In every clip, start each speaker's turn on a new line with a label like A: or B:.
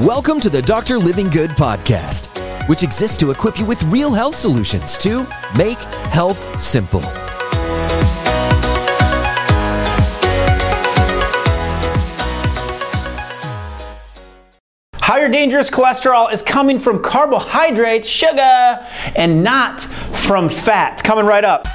A: Welcome to the Dr. Livingood podcast, which exists to equip you with real health solutions to make health simple.
B: Higher dangerous cholesterol is coming from carbohydrates, sugar, and not from fat. Coming right up.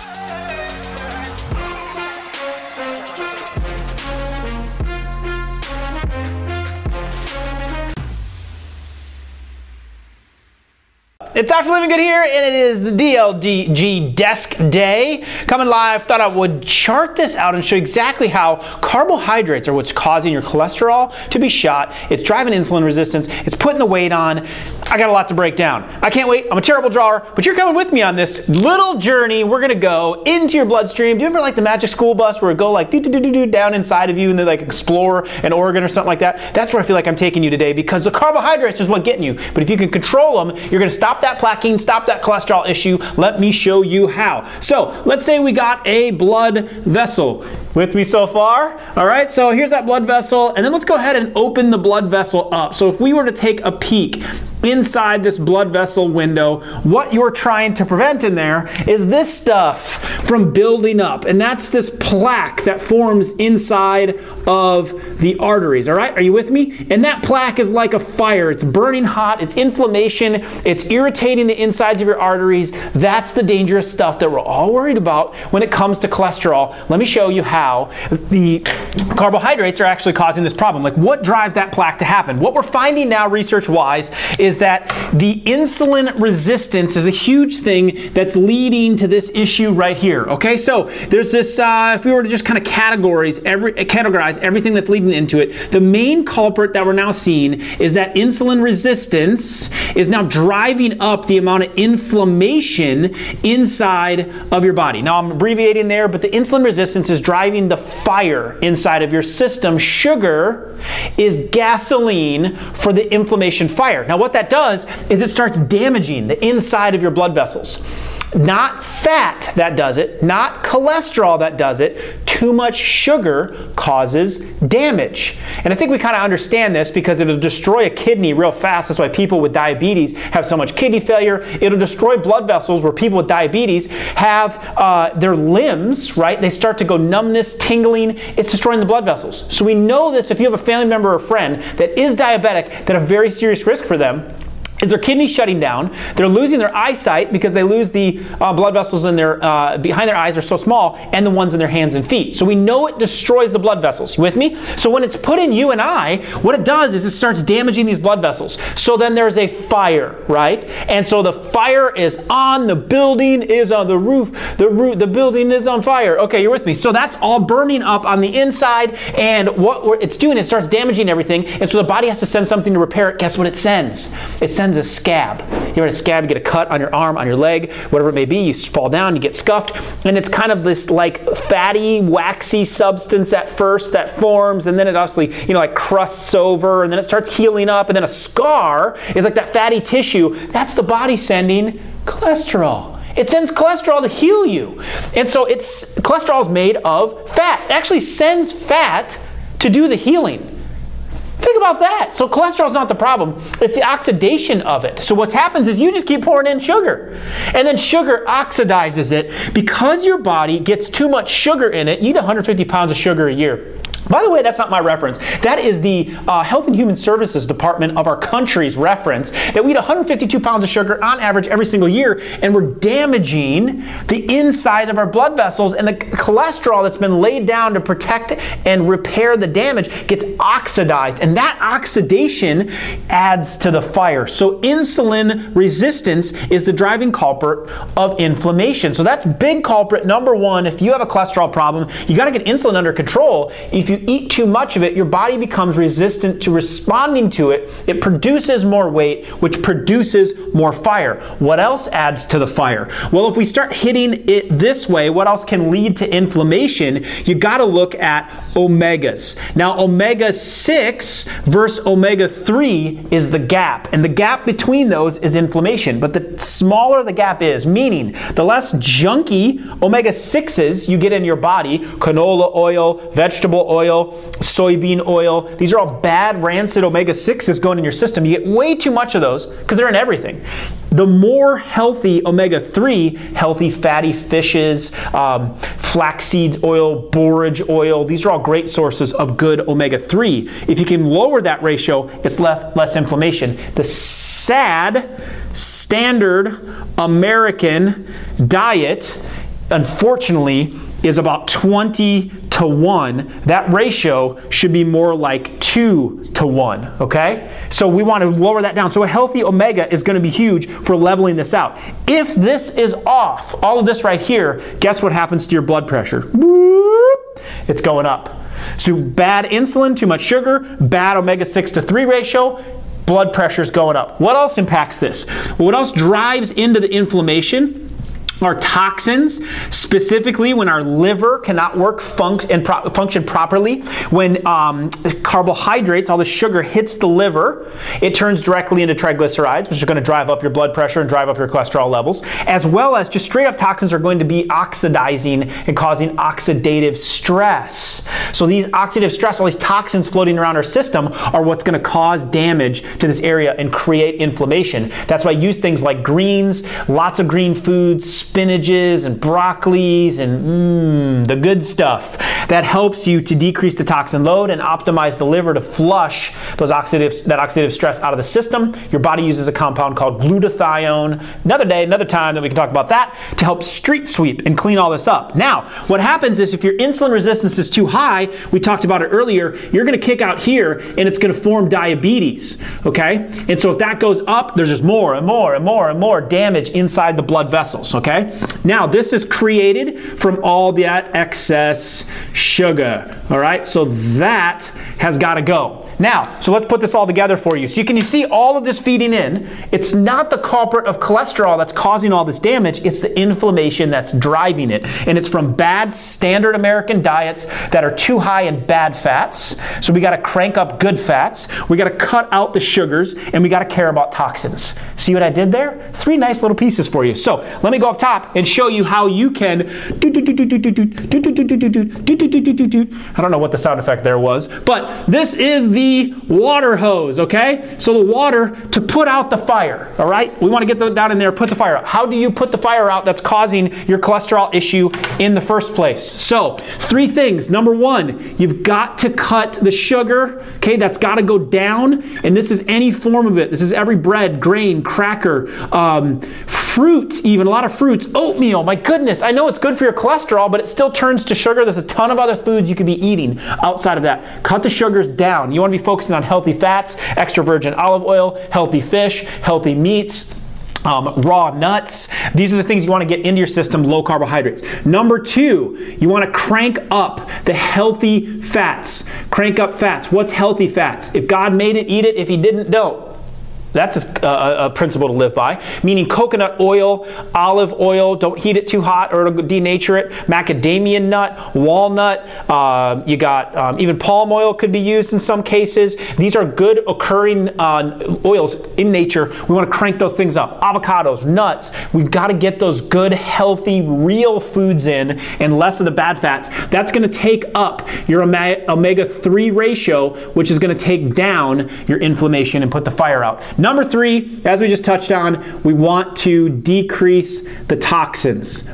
B: It's Dr. Livingood here, and it is the DLDG Desk Day. Coming live, thought I would chart this out and show exactly how carbohydrates are what's causing your cholesterol to be shot. It's driving insulin resistance, it's putting the weight on. I got a lot to break down. I can't wait. I'm a terrible drawer, but you're coming with me on this little journey. We're gonna go into your bloodstream. Do you remember like the magic school bus where it go like do do do do down inside of you and they like explore an organ or something like that? That's where I feel like I'm taking you today because the carbohydrates is what getting you. But if you can control them, you're gonna stop that plaquing, stop that cholesterol issue. Let me show you how. So let's say we got a blood vessel. With me so far? All right, so here's that blood vessel, and then let's go ahead and open the blood vessel up. So if we were to take a peek inside this blood vessel window, what you're trying to prevent in there is this stuff from building up. And that's this plaque that forms inside of the arteries. All right, are you with me? And that plaque is like a fire. It's burning hot, it's inflammation, it's irritating the insides of your arteries. That's the dangerous stuff that we're all worried about when it comes to cholesterol. Let me show you how the carbohydrates are actually causing this problem. Like, what drives that plaque to happen? What we're finding now, research wise, is that the insulin resistance is a huge thing that's leading to this issue right here. Okay, so there's this. Uh, if we were to just kind of categorize every categorize everything that's leading into it, the main culprit that we're now seeing is that insulin resistance is now driving up the amount of inflammation inside of your body. Now I'm abbreviating there, but the insulin resistance is driving the fire inside of your system. Sugar is gasoline for the inflammation fire. Now what that does is it starts damaging the inside of your blood vessels. Not fat that does it, not cholesterol that does it. Too much sugar causes damage. And I think we kind of understand this because it'll destroy a kidney real fast. That's why people with diabetes have so much kidney failure. It'll destroy blood vessels where people with diabetes have uh, their limbs, right? They start to go numbness, tingling. It's destroying the blood vessels. So we know this if you have a family member or friend that is diabetic, that a very serious risk for them is their kidneys shutting down. They're losing their eyesight because they lose the uh, blood vessels in their uh, behind their eyes are so small, and the ones in their hands and feet. So we know it destroys the blood vessels. You with me? So when it's put in you and I, what it does is it starts damaging these blood vessels. So then there's a fire, right? And so the fire is on. The building is on the roof. The roof. The building is on fire. Okay, you're with me. So that's all burning up on the inside, and what it's doing, it starts damaging everything, and so the body has to send something to repair it. Guess what it sends? It sends sends a scab. You ever a scab, you get a cut on your arm, on your leg, whatever it may be, you fall down, you get scuffed, and it's kind of this like fatty, waxy substance at first that forms, and then it obviously, you know, like crusts over, and then it starts healing up, and then a scar is like that fatty tissue. That's the body sending cholesterol. It sends cholesterol to heal you. And so it's cholesterol is made of fat. It actually sends fat to do the healing. Think about that. So cholesterol is not the problem. It's the oxidation of it. So what happens is you just keep pouring in sugar. And then sugar oxidizes it. Because your body gets too much sugar in it, you eat 150 pounds of sugar a year. By the way, that's not my reference. That is the uh, Health and Human Services Department of our country's reference. That we eat 152 pounds of sugar on average every single year, and we're damaging the inside of our blood vessels, and the cholesterol that's been laid down to protect and repair the damage gets oxidized, and that oxidation adds to the fire. So, insulin resistance is the driving culprit of inflammation. So, that's big culprit number one. If you have a cholesterol problem, you got to get insulin under control. If you you eat too much of it, your body becomes resistant to responding to it. It produces more weight, which produces more fire. What else adds to the fire? Well, if we start hitting it this way, what else can lead to inflammation? You got to look at omegas. Now, omega 6 versus omega 3 is the gap, and the gap between those is inflammation. But the smaller the gap is, meaning the less junky omega 6s you get in your body, canola oil, vegetable oil, oil, soybean oil. These are all bad, rancid omega 6s going in your system. You get way too much of those because they're in everything. The more healthy omega 3, healthy fatty fishes, um, flaxseed oil, borage oil, these are all great sources of good omega 3. If you can lower that ratio, it's less, less inflammation. The SAD, standard American diet, unfortunately, is about 20 to 1. That ratio should be more like 2 to 1, okay? So we want to lower that down. So a healthy omega is going to be huge for leveling this out. If this is off, all of this right here, guess what happens to your blood pressure? It's going up. So bad insulin, too much sugar, bad omega 6 to 3 ratio, blood pressure is going up. What else impacts this? What else drives into the inflammation? Our toxins, specifically when our liver cannot work func- and pro- function properly, when um, carbohydrates, all the sugar hits the liver, it turns directly into triglycerides, which are going to drive up your blood pressure and drive up your cholesterol levels, as well as just straight up toxins are going to be oxidizing and causing oxidative stress. So these oxidative stress, all these toxins floating around our system, are what's going to cause damage to this area and create inflammation. That's why I use things like greens, lots of green foods spinaches and broccolis and mmm, the good stuff. That helps you to decrease the toxin load and optimize the liver to flush those oxidative, that oxidative stress out of the system. Your body uses a compound called glutathione. Another day, another time that we can talk about that to help street sweep and clean all this up. Now, what happens is if your insulin resistance is too high, we talked about it earlier, you're going to kick out here and it's going to form diabetes. Okay? And so if that goes up, there's just more and more and more and more damage inside the blood vessels. Okay? Now, this is created from all that excess sugar. All right? So that has got to go. Now, so let's put this all together for you. So you can you see all of this feeding in. It's not the culprit of cholesterol that's causing all this damage, it's the inflammation that's driving it. And it's from bad standard American diets that are too high in bad fats. So we got to crank up good fats. We got to cut out the sugars and we got to care about toxins. See what I did there? Three nice little pieces for you. So, let me go up top and show you how you can I don't know what the sound effect there was, but this is the water hose, okay? So the water to put out the fire, all right? We want to get down in there, put the fire out. How do you put the fire out that's causing your cholesterol issue in the first place? So, three things. Number one, you've got to cut the sugar, okay? That's got to go down, and this is any form of it. This is every bread, grain, cracker, um, fruit, even a lot of fruits, oatmeal. My goodness, I know it's good for your cholesterol, but it still turns to sugar. There's a ton of other foods you could be eating outside of that. Cut the sugars down. You want to be focusing on healthy fats, extra virgin olive oil, healthy fish, healthy meats. Um, raw nuts. These are the things you want to get into your system, low carbohydrates. Number two, you want to crank up the healthy fats. Crank up fats. What's healthy fats? If God made it, eat it. If He didn't, don't. That's a, a, principle to live by. Meaning coconut oil, olive oil, don't heat it too hot or it'll denature it. Macadamia nut, walnut, uh, you got um, even palm oil could be used in some cases. These are good occurring uh, oils in nature. We want to crank those things up. Avocados, nuts, we've got to get those good, healthy, real foods in and less of the bad fats. That's going to take up your omega 3 ratio, which is going to take down your inflammation and put the fire out. Number three, as we just touched on, we want to decrease the toxins.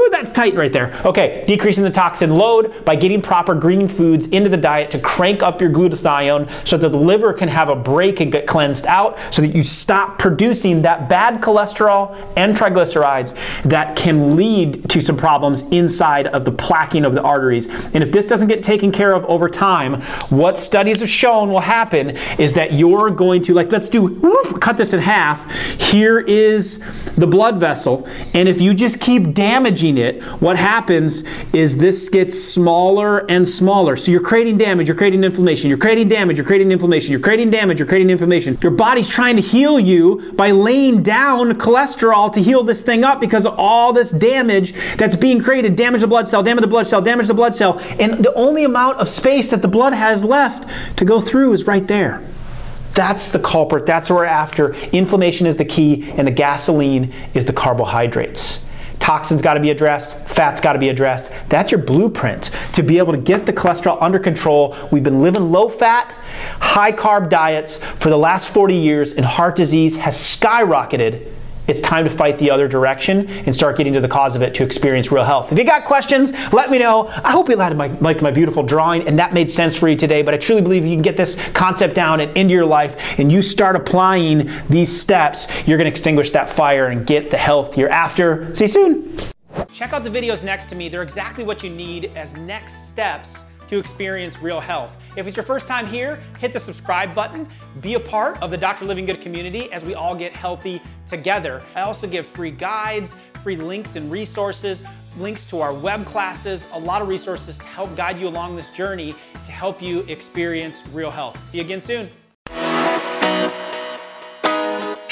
B: Ooh, that's tight right there. Okay, decreasing the toxin load by getting proper green foods into the diet to crank up your glutathione so that the liver can have a break and get cleansed out so that you stop producing that bad cholesterol and triglycerides that can lead to some problems inside of the plaquing of the arteries. And if this doesn't get taken care of over time, what studies have shown will happen is that you're going to, like, let's do whoop, cut this in half. Here is the blood vessel. And if you just keep damaging it, what happens is this gets smaller and smaller. So you're creating damage, you're creating inflammation, you're creating damage, you're creating inflammation, you're creating damage, you're creating inflammation. Your body's trying to heal you by laying down cholesterol to heal this thing up because all this damage that's being created. Damage the blood cell, damage the blood cell, damage the blood cell. And the only amount of space that the blood has left to go through is right there. That's the culprit. That's what we're after. Inflammation is the key, and the gasoline is the carbohydrates. Toxins got to be addressed, fat's got to be addressed. That's your blueprint to be able to get the cholesterol under control. We've been living low fat, high carb diets for the last 40 years, and heart disease has skyrocketed it's time to fight the other direction and start getting to the cause of it to experience real health. If you got questions, let me know. I hope you liked my, liked my beautiful drawing and that made sense for you today, but I truly believe you can get this concept down and into your life and you start applying these steps, you're gonna extinguish that fire and get the health you're after. See you soon. Check out the videos next to me. They're exactly what you need as next steps to experience real health. If it's your first time here, hit the subscribe button. Be a part of the Dr. Livingood community as we all get healthy together. I also give free guides, free links and resources, links to our web classes, a lot of resources to help guide you along this journey to help you experience real health. See you again soon.